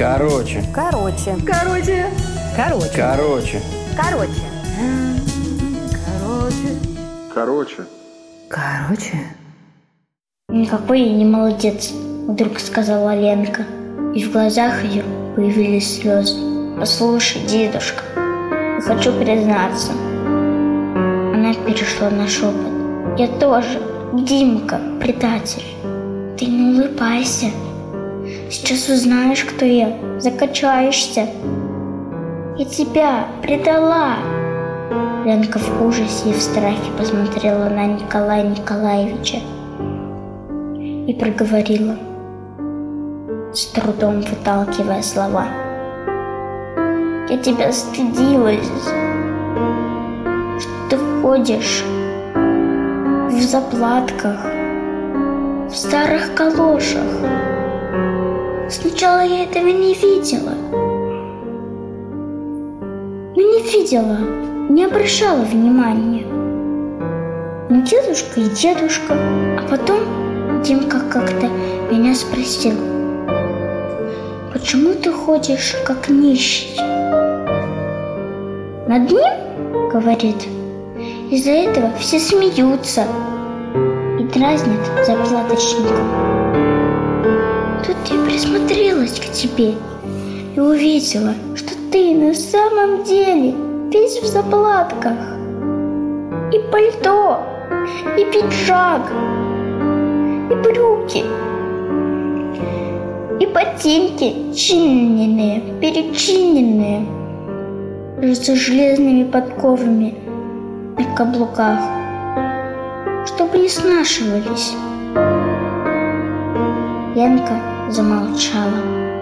Короче. Короче. Короче. Короче. Короче. Короче. Короче. Короче. Короче. Никакой я не молодец, вдруг сказала Ленка. И в глазах ее появились слезы. Послушай, дедушка, я хочу признаться. Она перешла на шепот. Я тоже, Димка, предатель. Ты не улыбайся. Сейчас узнаешь, кто я, закачаешься. Я тебя предала. Ленка в ужасе и в страхе посмотрела на Николая Николаевича и проговорила, с трудом выталкивая слова. Я тебя стыдилась, что ты ходишь в заплатках, в старых калошах. Сначала я этого не видела. Ну не видела, не обращала внимания. Ну дедушка и дедушка, а потом Димка как-то меня спросил, почему ты ходишь как нищий? Над ним, говорит, из-за этого все смеются и дразнят заплаточником. Тут я присмотрелась к тебе и увидела, что ты на самом деле весь в заплатках. И пальто, и пиджак, и брюки, и ботинки чиненные, перечиненные, с железными подковами на каблуках, чтобы не снашивались. Бабенко замолчала.